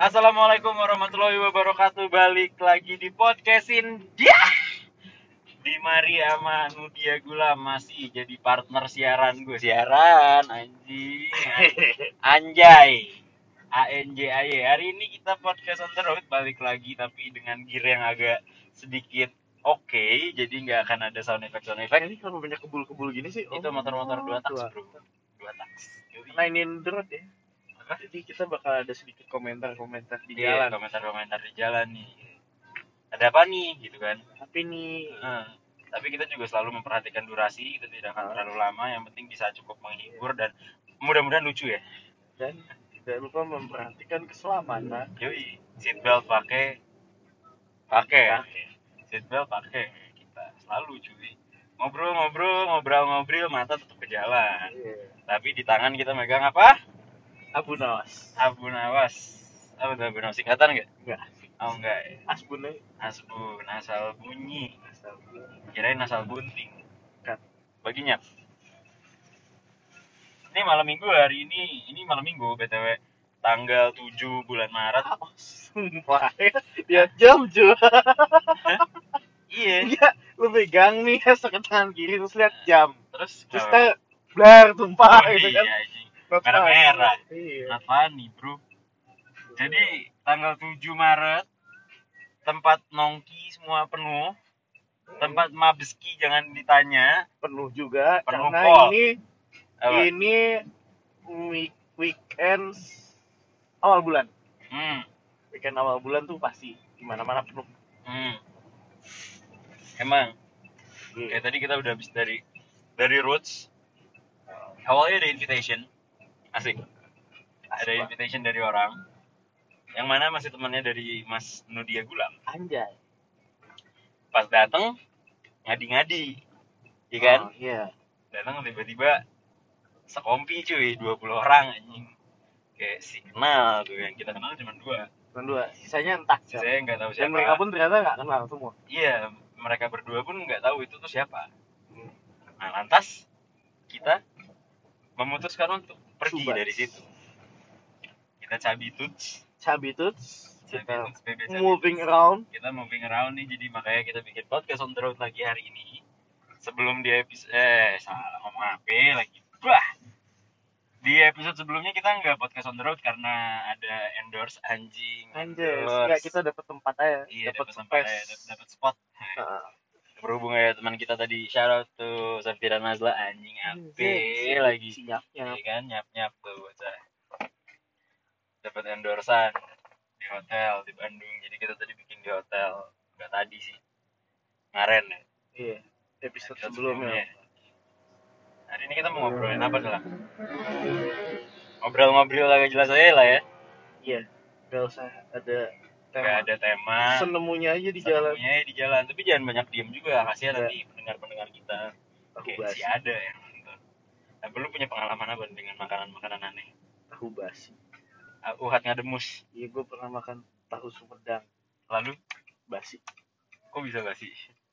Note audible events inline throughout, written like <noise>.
Assalamualaikum warahmatullahi wabarakatuh. Balik lagi di podcastin dia. Di Mari sama Nudia Gula masih jadi partner siaran gue siaran anjing. Anjay. ANJAY. Hari ini kita podcast on the road balik lagi tapi dengan gear yang agak sedikit oke, jadi nggak akan ada sound effect sound effect. ini kalau banyak kebul-kebul gini sih Itu motor-motor dua taks, dua. Bro. Dua taks. Yoi. Nah ini derot ya Apa? jadi kita bakal ada sedikit komentar-komentar di Iya, jalan komentar-komentar di jalan nih. Ada apa nih gitu kan? tapi nih Heeh. tapi kita juga selalu memperhatikan durasi, kita tidak akan terlalu lama, yang penting bisa cukup menghibur dan mudah-mudahan lucu ya. dan tidak lupa memperhatikan keselamatan Yoi, seatbelt pakai pakai ya. Seatbelt pakai kita selalu cuy. Ngobrol-ngobrol, ngobrol-ngobrol, mata tetap ke jalan. Iya. Tapi di tangan kita megang apa? Abu Nawas Abu Nawas. Apa tuh Abu Nawas singkatan enggak? enggak Oh enggak ya. Asbun aja. Asbun, asal bunyi. asal Kirain asal bunting. Kan. Baginya. Ini malam minggu hari ini, ini malam minggu BTW tanggal 7 bulan Maret. sumpah ya jam juga Iya. iya lu pegang nih <laughs> ke tangan kiri terus lihat jam Terus terus kita blar tumpah Oh, gitu iya, kan anjing. Merah-merah. iya Not funny, Bro. Jadi tanggal 7 Maret tempat nongki semua penuh. Tempat mabeski jangan ditanya. penuh juga Penuh karena pol. ini Apa? ini week weekend awal bulan Hmm. weekend awal bulan tuh pasti di mana mana penuh Hmm. Emang Iya. kayak tadi kita udah habis dari dari Roots. Awalnya ada invitation. Asik. Ada invitation dari orang. Yang mana masih temannya dari Mas Nudia Gulam. anjay Pas dateng ngadi-ngadi. Iya kan? Oh, iya Datang tiba-tiba sekompi cuy, 20 orang anjing. Kayak si kenal tuh yang kita kenal cuma dua. Bukan dua sisanya entah siapa. Saya nggak tahu dan siapa. mereka pun ternyata nggak kenal semua Iya, mereka berdua pun nggak tahu itu tuh siapa. Nah, lantas kita memutuskan untuk pergi dari situ. Kita cabitut, cabituts kita cabitut, PB cabitut. moving around Kita moving around nih, jadi makanya kita bikin podcast on the road lagi hari ini. Sebelum di episode, eh salah ngomong apa lagi. Bah! Di episode sebelumnya kita nggak podcast on the road karena ada endorse anjing. anjay endorse. nggak kita dapat tempat aja iya, dapat tempat, dapat- spot. Berhubung ya teman kita tadi shout out to Safira Nazla anjing ape Anjay, lagi. Siapnya Iya kan nyap nyap tuh bocah. Dapat endorsan di hotel di Bandung. Jadi kita tadi bikin di hotel nggak tadi sih. Kemarin ya. Iya episode episode sebelumnya. hari ini kita mau ngobrolin apa nih lah ngobrol-ngobrol agak jelas aja lah ya. Iya nggak usah ada tema ada tema senemunya aja di jalan Semuanya di jalan tapi jangan banyak diem juga kasihan Iya. nanti pendengar-pendengar kita Oke, basi si ada nonton. Nah, lu punya pengalaman apa dengan makanan-makanan aneh? tahu basi Ah, Uhat ngademus. iya gue pernah makan tahu sumedang Lalu, basi kok bisa basi?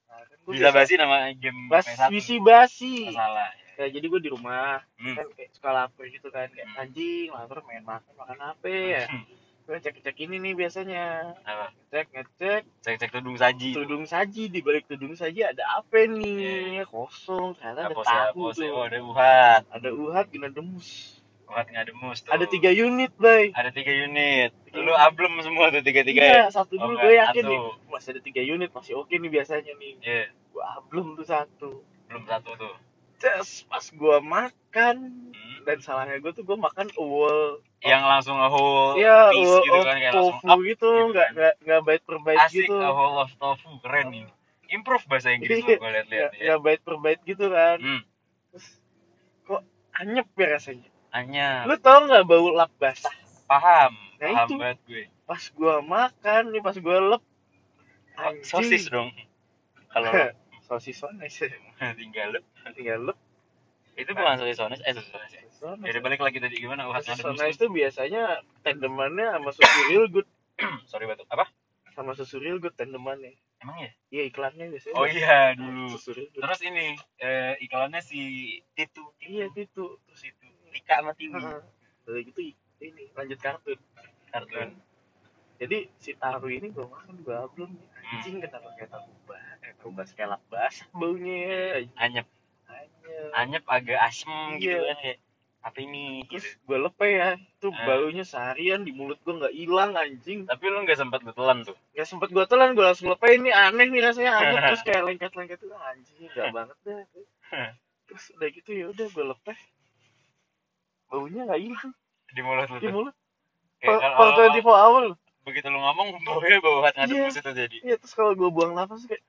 Nah, kan gua Bisa biasa- basi nama game basi PS1? bisi basi Salah. ya jadi gue di rumah Hmm. kan kayak suka lapar gitu kan kayak Hmm. anjing lapar main makan makan apa ya gue cek cek ini nih biasanya Apa? cek ngecek Cek-cek tudung saji. tudung saji di balik tudung saji ada apa nih kosong ternyata ada tahu tuh Oh, ada uhat. ada uhat gina demus Uhat ngademus tuh. ada tiga unit bay Ada tiga unit. Tiga Lu ablem semua tuh tiga-tiga iya ya? satu Oh, dulu enggak, gue yakin satu. nih masih ada tiga unit masih oke nih biasanya nih Iya, gue belum tuh satu belum satu tuh. Terus pas gue makan Hmm. dan salahnya gue tuh gue makan whole Yang langsung a whole Iya, piece whole gitu kan kayak langsung up gitu, gitu nggak kan. nggak bite per Asik gitu. a whole of tofu keren nih. Improve bahasa Inggris Iya, gue lihat-lihat Nggak ya. nggak bite per gitu kan. Hmm. Terus kok anyep ya rasanya. Hanya Lu tau nggak bau lap basah? paham, Nah, paham itu. banget gue. Pas gua makan nih, pas gua lep. Oh, sosis dong. Kalau <laughs> sosis sonis <laughs> tinggal lu. tinggal lep. itu bukan sosis sonis, eh sosis sonis. ya. Jadi balik lagi tadi gimana? Sosis sonis itu biasanya tandemannya sama susu real good, <clears throat> Sorry batuk. Apa? sama susu real good tandemannya. Emang ya? Iya iklannya biasanya. Oh iya dulu. Terus ini eh, iklannya si Titu. Iya itu. Terus itu Tika sama Tiwi. Udah gitu ini lanjut kartun. Kartun. Jadi si tahu ini gue makan gua belum. Hmm. anjing kenapa kayak tahu bas eh tahu bas kayak lap basah baunya. Anyep. Anjing. anyep agak asem gitu Iya. kan kayak apa ini terus gue lepe ya tuh Ah. baunya seharian di mulut gue nggak hilang anjing. Tapi lu nggak sempat lu telan tuh? Ya sempet gue telan gue langsung lepe ini aneh nih rasanya aneh. <laughs> Terus kayak lengket-lengket tuh anjing gak <laughs> banget dah terus udah gitu ya udah gue lepe baunya nggak hilang. Di mulut lu di mulut. Per kalau 24 hour. Begitu lu ngomong baunya bau hati ngadep Iya. bus itu jadi. Iya terus kalau gue buang nafas kayak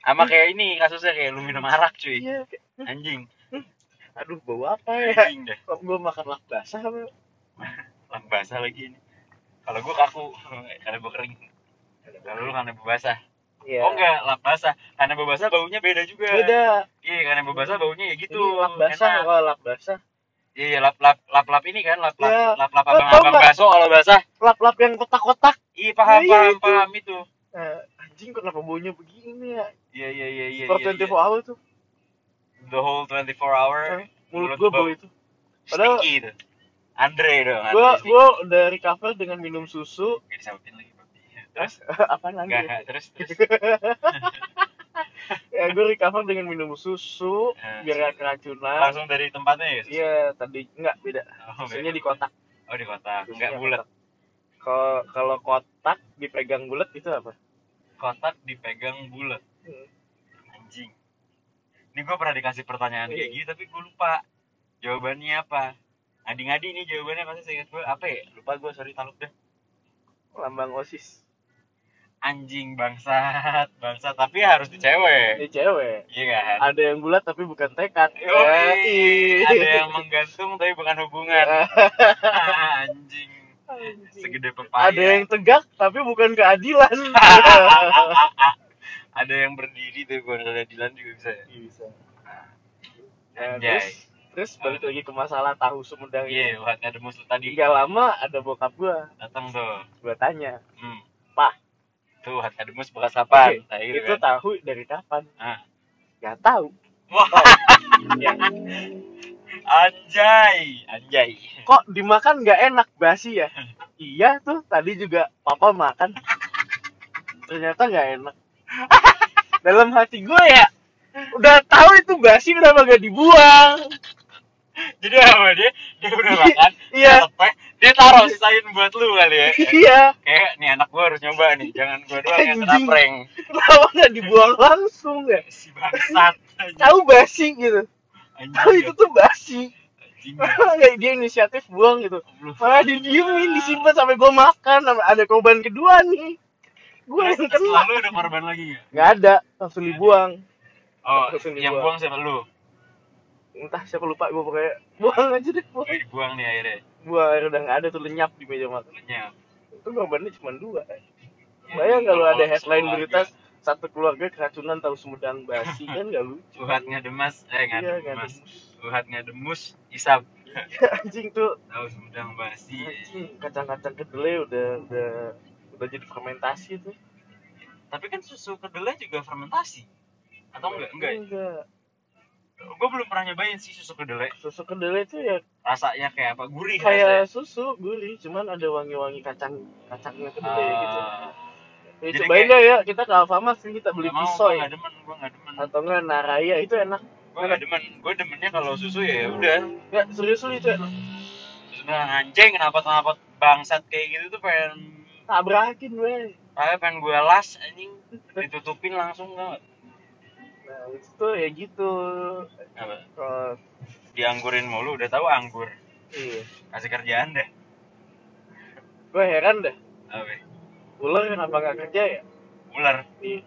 sama kayak ini kasusnya kayak lu minum arak cuy. Iya kayak anjing. aduh bau apa ya? Anjing dah kok gue makan lap basah apa? <laughs> Lang basah lagi ini. Kalau gua kaku <laughs> karena gua kering. Kalau lu karena basah Iya. oh enggak lap basah karena bau basah baunya beda juga. Beda. Iya karena bau basah baunya ya gitu. Ini lap basah Enak. kalau lap basah iya lap lap lap lap ini kan lap lap Iya. lap lap Lo abang tau abang nggak? baso kalau basah lap lap yang kotak-kotak. Iya paham Iya, paham itu. paham itu. Eh, anjing kenapa baunya begini ya? Iya iya iya iya iya, 24 iya. hour tuh. The whole 24 hour. Eh, mulut Mulut gue bau. itu. Padahal- sticky itu. Andre dong Andre gue udah recover dengan minum susu. Gak disautin lagi babi. terus? <laughs> apa lagi enggak. Terus terus <laughs> ya gue recover dengan minum susu Eh, biar gak keracunan langsung dari tempatnya ya iya tadi enggak beda. Oh, susunya di kotak. Oh di kotak. Enggak bulat. kalau kalau kotak dipegang bulat itu apa? Kotak dipegang bulat. Hmm. anjing. Ini gue pernah dikasih pertanyaan kayak gitu tapi gue lupa. Jawabannya apa? Ngadi-ngadi nih jawabannya pasti saya ingat gue apa ya? Lupa gue sorry taluk dah lambang osis anjing bangsat bangsat. Tapi harus di cewek. Ini cewek. Iya kan? Ada yang bulat tapi bukan tekad. Yoi. Ih. ada yang menggantung tapi bukan hubungan. <laughs> Ah, anjing. Segede pepaya. Ada yang tegak tapi bukan keadilan. <laughs> <laughs> Ada yang berdiri tuh bukan keadilan juga bisa ya? Bisa. Nah, Anjay. terus terus balik lagi ke masalah tahu sumedang iya buat ada musuh tadi. Gak lama ada bokap gua. Datang tuh. Gua tanya hmm. Pak. Tuh hat kademus bekas kapan? "Oke, Kayak gitu itu kan. tahu dari kapan. Ah. Gak tahu. Wah. <laughs> Ya. anjay anjay. Kok dimakan nggak enak basi ya? <laughs> Iya tuh tadi juga papa makan. Ternyata nggak enak. <laughs> Dalam hati gue ya udah tahu itu basi kenapa gak dibuang. Jadi apa dia? Dia udah makan Iya. dia lepek, dia taruh sisain buat lu kali ya. Iya. Kayak nih anak gua harus nyoba nih. Jangan gua doang yang kena prank. Kenapa nggak dibuang langsung ya. Si bangsat. Tahu basi gitu. Anjing, tahu itu tuh basi. Anjing. <laughs> kayak dia inisiatif buang gitu. Malah didiemin disimpan sampai gue makan. Sampai ada korban kedua nih. Gue yang kena. setelah lu ada korban lagi nggak? Nggak ada. Langsung dibuang. Oh Langsung yang buang siapa? Lu? Entah siapa lupa gue pokoknya. Buang aja deh buang. Oh dibuang nih akhirnya buang air udah nggak ada tuh lenyap di meja makan lenyap itu korbannya cuma dua Ya, bayang kalau ada headline keluarga. berita satu keluarga keracunan tahu sumedang basi kan nggak lucu Uhat ngademas, eh iya nggak ngademas, ada uhat ngademus, isap, anjing tuh tahu sumedang basi. anjing kacang-kacang kedelai udah udah udah jadi fermentasi tuh Tapi kan susu kedelai juga fermentasi, atau enggak? Enggak. ya? enggak Gue belum pernah nyobain sih susu kedelai. susu kedelai tuh ya Rasanya kayak apa? Gurih kayak susu gurih cuman ada wangi-wangi kacang kacangnya kedelai rasanya. gitu Ah, ya, jadi cobain kayak- deh ya kita ke Alfamart sih kita beli nggak mau, pisau gue ya nggak demen, gue nggak demen. atau enggak Naraya itu enak Gue nggak demen, gue demennya kalau susu ya udah. ya serius lu itu enak Terus bilang anjing kenapa kenapa bangsat kayak gitu tuh pengen tabrakin weh Kayak pengen gue las anjing ditutupin langsung nggak? nah itu tuh ya gitu Apa? kalau Dianggurin mulu, udah tahu anggur. iya Kasih kerjaan deh. gue heran dah Oke. ular kenapa nggak kerja ya Ular. Iya.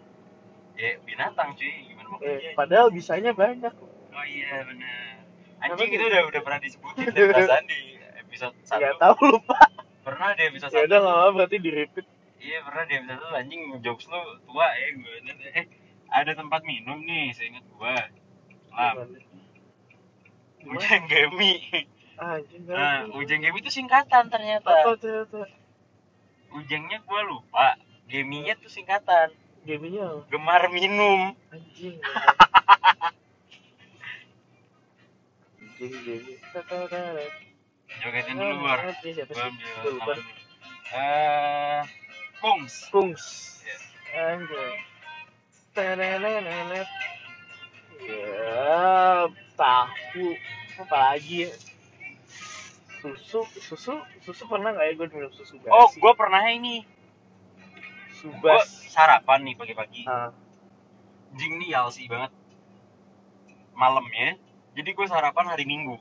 Ya binatang cuy, gimana mau Eh, kerja? padahal bisanya banyak Oh iya benar. Apa Anjing tuh? itu udah udah pernah disebutin deh perasaan di episode nggak 1. tahu lupa Pernah di episode ya 1. udah nggak apa berarti di repeat Iya pernah di episode 1 anjing jokes lu tua ya gue. Eh ada tempat minum nih, saya ingat gua. Ujeng Gemi. Ah, anjing Nah. Ujeng Gemi itu singkatan ternyata. apa ternyata Ujengnya gua lupa. Geminya tuh singkatan. gamenya apa? Gemar minum. anjing anjing Jogetin dulu luar. Sih ambil? Eh, Kungs. Iya. Anjay. Ya, tahu. Apa lagi ya? Susu, susu, susu pernah nggak ya gue minum susu basi? oh gue pernah ini gue subas. sarapan nih pagi-pagi Ah, jing nih alsi banget malamnya jadi gue sarapan hari minggu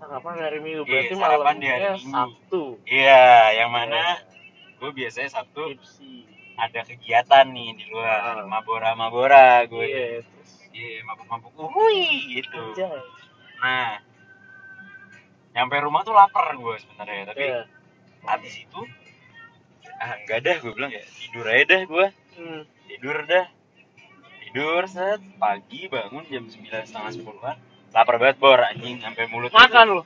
sarapan hari Minggu Iya, berarti sarapan di hari malamnya Minggu. Sabtu. iya yang mana gue biasanya sabtu Tipsi. ada kegiatan nih di luar Ah. mabora mabora gue terus iya mabuk mabuk uhui gitu anjay. nah nyampe rumah tuh lapar gue sebenarnya tapi Iya. habis itu ah enggak dah gue bilang ya tidur aja dah gue Hmm. tidur dah tidur set pagi bangun jam sembilan setengah sepuluhan lapar banget bor anjing sampai mulut Makan lu.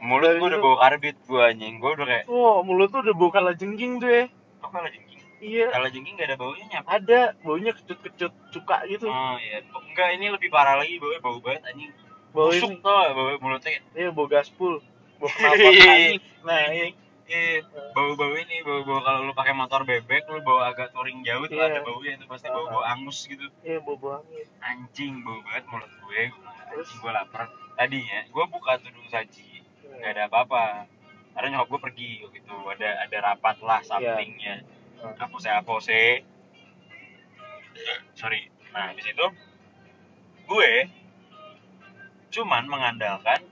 mulut gue udah bau karbit gue anjing gue udah kayak Oh, mulut tuh udah bau kala jengking tuh ya. kok kalau jengking Iya. kalau jengking gak ada baunya nyap Ada baunya kecut-kecut cuka gitu. oh iya enggak ini lebih parah lagi baunya bau banget anjing Bau busuk ini. tau bau mulutnya Iya, bau gaspul. Bau <laughs> knalpot Iya. angin. Nah, iya. Iya, bau-bau ini, bau-bau kalau lu pakai motor bebek, lu bawa agak touring jauh tuh Iya. ada baunya itu pasti bau-bau angus gitu. Iya, bau bau angin. Anjing, bau banget mulut gue. Anjing gue lapar. Tadinya gue buka tudung saji, nggak ada apa-apa. Karena nyokap gue pergi gitu, ada ada rapat lah sampingnya. Hmm. Apose apose. Sorry. Nah, di situ gue cuman mengandalkan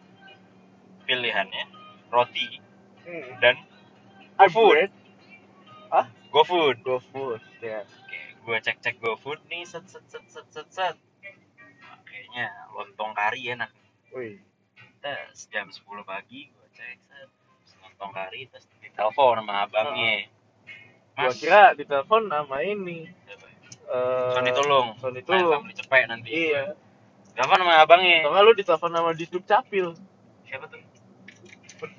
pilihannya roti Hmm. dan GoFood. Upgrade. GoFood. GoFood. Ya. Oke, gue cek cek GoFood nih, set set set set set set. Nah, Kayaknya lontong kari enak. Wih. Tes jam 10 pagi gue cek set lontong kari terus ditelepon sama abangnya. Mas, kira ditelepon sama ini. siapa? Eh, Sony Tulung. Sony Tulung. family cepet nanti. Iya. Telepon sama abangnya. Nggak lu ditelepon sama Disduk Capil, Siapa tuh?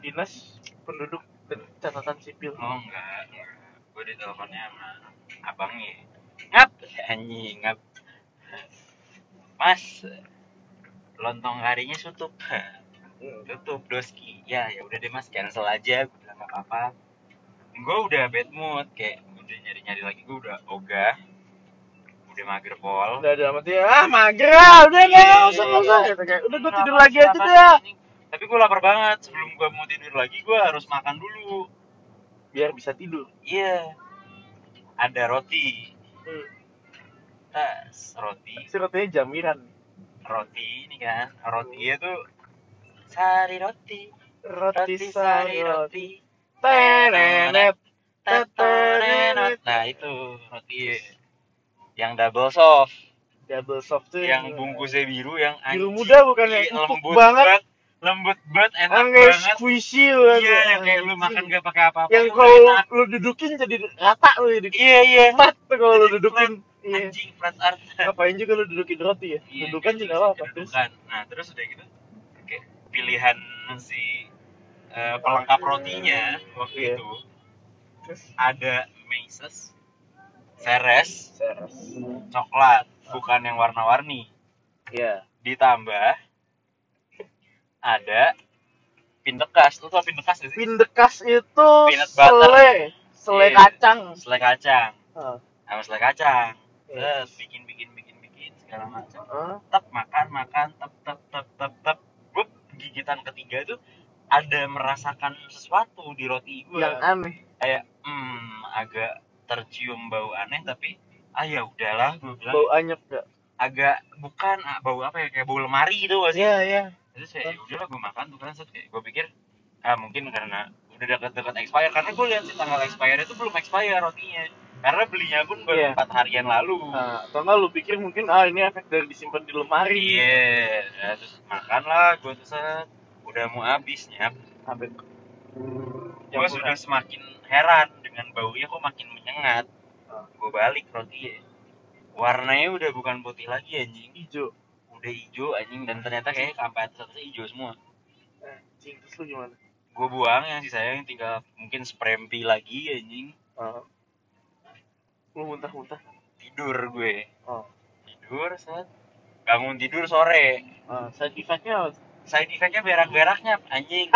dinas penduduk dan catatan sipil. Oh enggak. Gue diteleponnya sama abangnya. Ngap, anjing ngap. Mas, lontong karinya tutup. Hmm. tutup doski ya ya udah deh mas cancel aja gue bilang apa-apa gue udah bad mood kayak udah nyari nyari lagi gue udah ogah udah mager pol Udah ada mati ah mager ah, udah Iya, nggak usah nggak usah. Kata kayak, udah gue tidur lagi aja ya. sih? tapi gue lapar banget sebelum gue mau tidur lagi gue harus makan dulu Biar bisa tidur. iya ada roti Hmm. tas roti Si rotinya jamiran. roti ini kan rotinya tuh sari roti Roti roti sari roti. roti. Nah itu roti yang double soft, Double soft tuh yang bungkusnya biru, yang biru muda bukan yang iya, empuk lembut banget. lembut banget, enak Yang banget. squishy banget. Iya, yang kayak lu makan gak pakai apa-apa. Yang kalau lu, dudukin jadi rata lu jadi Iya iya. tuh kalau lu dudukin. Iya. Anjing flat art. Ngapain juga lu dudukin roti ya? Iya, Dudukan nggak apa-apa. Terus Dudukan. Nah terus udah gitu, kayak pilihan si eh, pelengkap rotinya waktu Iya. itu terus ada Maises, Ceres, Ceres. coklat, bukan yang warna-warni. Iya. Ditambah ada pindekas. Lu tau pindekas gak sih? Pindekas itu Peanut sele, sele Iya. kacang. Selai kacang. Ah, Sama selai kacang. Iya. Terus bikin bikin bikin bikin segala macam. ah. Tep makan makan tep tep tep tep tep. Gigitan ketiga itu ada merasakan sesuatu di roti gue. Yang aneh. Kayak hmm agak tercium bau aneh tapi ah ya udahlah gue bilang Bau anyep gak? agak bukan ah, bau apa ya kayak bau lemari gitu gak sih Iya, iya. terus kayak ya udahlah gue makan tuh kan set kayak gue pikir ah mungkin karena udah dekat-dekat expire karena gue lihat sih tanggal expire itu belum expire rotinya karena belinya pun baru Iya. empat harian lalu Nah, enggak lu pikir mungkin ah ini efek dari disimpan di lemari. iya Ya, terus makan lah gue tuh set udah mau habis nyap Sampai gue sudah semakin heran dengan baunya kok makin menyengat Ah. gue balik roti warnanya udah bukan putih lagi anjing hijau. udah hijau anjing dan ternyata kayak sampai atas atasnya hijau semua Eh, cing, terus lu gimana? gue buang yang sisanya yang tinggal mungkin sprempi lagi anjing Ah. Lu muntah-muntah. tidur gue Oh. tidur set bangun tidur sore Ah, side effect-nya? Side effect-nya berak-beraknya anjing.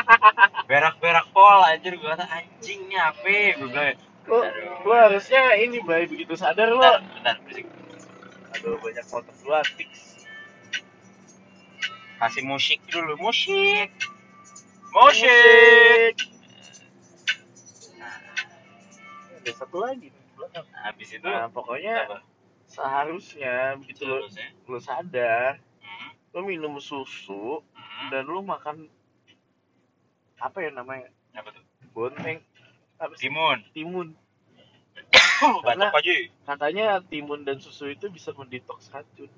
<laughs> Berak-berak pol anjir. Gue kata anjingnya apa gue bilang Lo, lo harusnya ini bay begitu sadar lo. bentar bentar berisik. Aduh banyak motor dua tiks. kasih musik dulu musik. Musik. Ada satu lagi belakang. habis itu Nah pokoknya apa? seharusnya begitu lo, lo sadar, Lo minum susu hmm. dan lo makan apa ya namanya? Apa tuh? Bonteng. Apa timun. Timun. <coughs> Batok aja. katanya timun dan susu itu bisa mendetoks racun.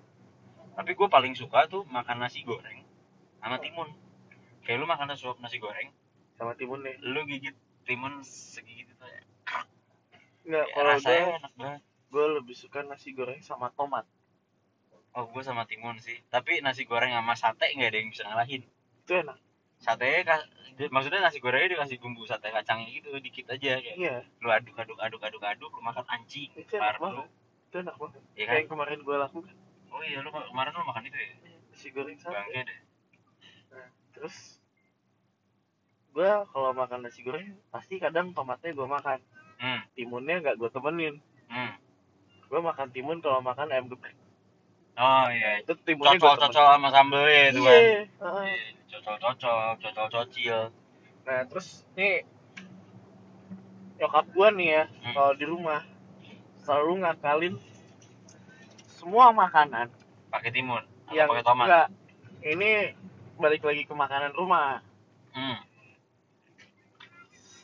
Tapi gue paling suka tuh makan nasi goreng sama timun. Kayak lu makan suap nasi goreng. Sama timun nih. Lu gigit timun segigit itu ya. Nggak Kayak kalau gue gue lebih suka nasi goreng sama tomat oh gue sama timun sih. Tapi nasi goreng sama sate nggak ada yang bisa ngalahin. Itu enak. Sate maksudnya nasi gorengnya dikasih bumbu sate kacangnya gitu dikit aja kayak iya. lu aduk aduk aduk aduk aduk lu makan anjing itu enak banget. Itu enak banget. Iya kayak kan? yang kemarin gue lakukan. Oh iya lu kemarin lu makan itu ya? Nasi goreng sate. Bangga deh. Terus gue kalau makan nasi goreng pasti kadang tomatnya gue makan. Hmm. Timunnya nggak gue temenin. Hmm. Gue makan timun kalau makan ayam geprek oh iya. Itu timunnya gue cocol cocol sama sambelnya itu kan iya heeh. Iya, cocol cocol cocil nah terus nih nyokap gue nih ya Hmm. kalau di rumah selalu ngakalin semua makanan pakai timun yang pakai tomat? enggak. Ini balik lagi ke makanan rumah. Hmm.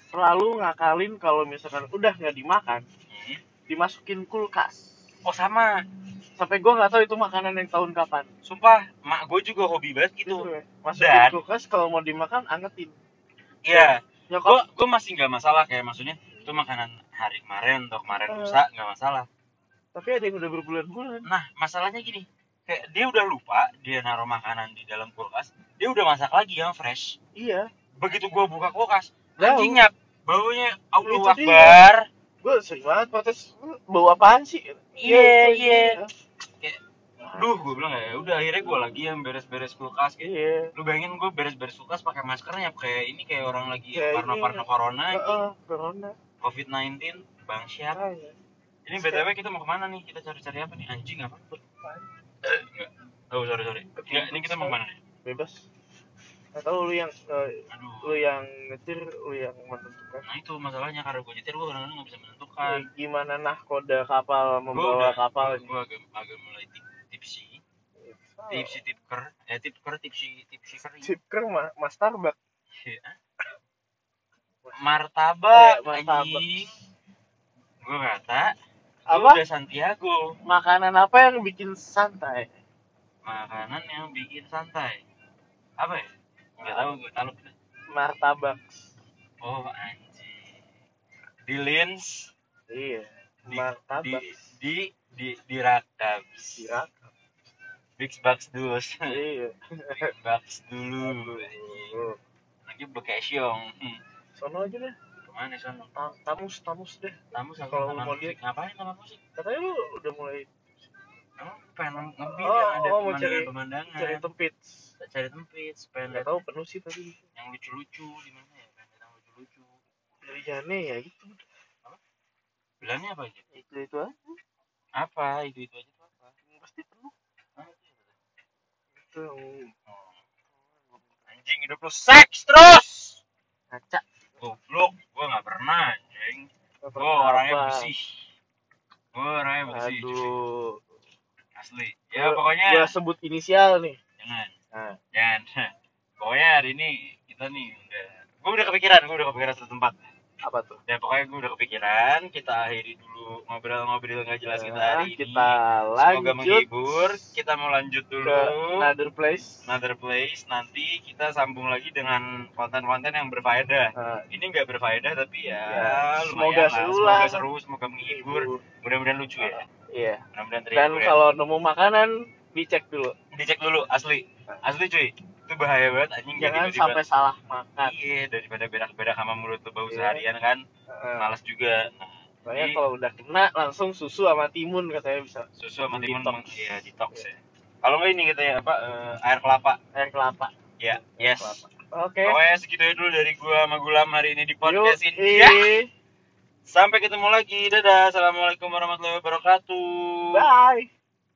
Selalu ngakalin kalau misalkan udah nggak dimakan Hmm. dimasukin kulkas oh sama. Sampai gue nggak tahu itu makanan yang tahun kapan. Sumpah mak gue juga hobi banget gitu. Gitu ya. masukin Dan- kulkas kalau mau dimakan angetin. Iya. Gue nyokap gue masih nggak masalah kayak maksudnya itu makanan hari kemarin atau kemarin Eh. lusa nggak masalah. Tapi ada yang udah berbulan-bulan. Nah masalahnya gini. Kayak dia udah lupa dia naruh makanan di dalam kulkas dia udah masak lagi yang fresh. Iya. Begitu gue buka kulkas Bau. anjing nyap. Baunya Allah. Akbar gue sering banget protes "Lu bau apaan sih? Iya, itu, iya. duh gue bilang ya udah akhirnya gue lagi yang beres-beres kulkas kayak iya. lu bayangin gue beres-beres kulkas pakai maskernya kayak ini kayak orang lagi Kayak parno parno corona Heeh, corona. Covid 19 bang siap. Ah, iya. ini btw kita mau ke mana nih? Kita cari-cari apa nih? Anjing apa? Eh, enggak. Oh sorry sorry. Enggak ini kita mau ke mana nih? Bebas tahu lu yang aduh. lu yang ngetir lu yang menentukan. Nah itu masalahnya karena gue nyetir gue kadang-kadang nggak bisa menentukan. Eh, gimana nahkoda kapal gue membawa udah kapal? gue agak agak mulai tip, tipsi. Tipsi. Tipker. Eh tipker tipsi tipsi kering. Chipker mah mas Starbucks. Iya. martabak Eh, martabak. gue kata. Apa? udah Santiago. Makanan apa yang bikin santai? Makanan yang bikin santai. Apa ya nggak tahu gue tahu. Martabak. Oh anjing. Di lins. Iya. Di martabak. di di di di rakab sirak big box dulu iya. Big box dulu anjing. Oh, lagi bekesiong hmm. sono aja deh. Ke mana sono Ta- tamus tamus deh. Tamu sama Kalau mau musik. ngapain sama musik? Katanya lu udah mulai Emang pengen ngebit Oh, yang ada oh, mau cari- pemandangan-pemandangan cari tempit cari tempit supaya nggak tahu penuh sih tadi. yang lucu-lucu di mana ya? Pengen yang lucu-lucu. Dari jane ya gitu. Bilangnya apa aja? Itu itu aja. Apa? Itu itu aja tuh apa? Pasti penuh. Ah, itu itu yang Oh. anjing hidup lu seks terus ngaca goblok gua nggak pernah anjing Nggak gua pernah orangnya apa. bersih gua orangnya bersih cuy. aduh asli ya pokoknya gua sebut inisial nih. Jangan. Nah, jangan. <laughs> Pokoknya hari ini kita nih udah gua udah kepikiran gua udah kepikiran satu tempat. Apa tuh? Ya pokoknya gue udah kepikiran kita akhiri dulu ngobrol-ngobrol nggak jelas kita Nah, hari ini. kita semoga lanjut menghibur kita mau lanjut dulu. ke another place. Another place nanti kita sambung lagi dengan konten-konten yang berfaedah. Nah, ini nggak berfaedah tapi ya, Ya, semoga lah. seru semoga seru semoga menghibur. Mudah-mudahan lucu ya. Iya. Mudah-mudahan dan ya. kalau nemu makanan dicek dulu dicek dulu asli asli cuy itu bahaya banget anjing jangan tiba-tiba. sampai salah makan iya daripada berak-berak sama mulut tuh bau Iya. seharian kan Heeh. males juga nah, Soalnya kalau udah kena langsung susu sama timun katanya bisa susu sama timun Detox. iya detox ya kalau nggak ini kita ya apa eh, air kelapa air kelapa ya yes oke pokoknya segitu aja dulu dari gua sama Gulam hari ini di podcast Yuk, ini ya ih. Sampai ketemu lagi. Dadah. Assalamualaikum warahmatullahi wabarakatuh. Bye.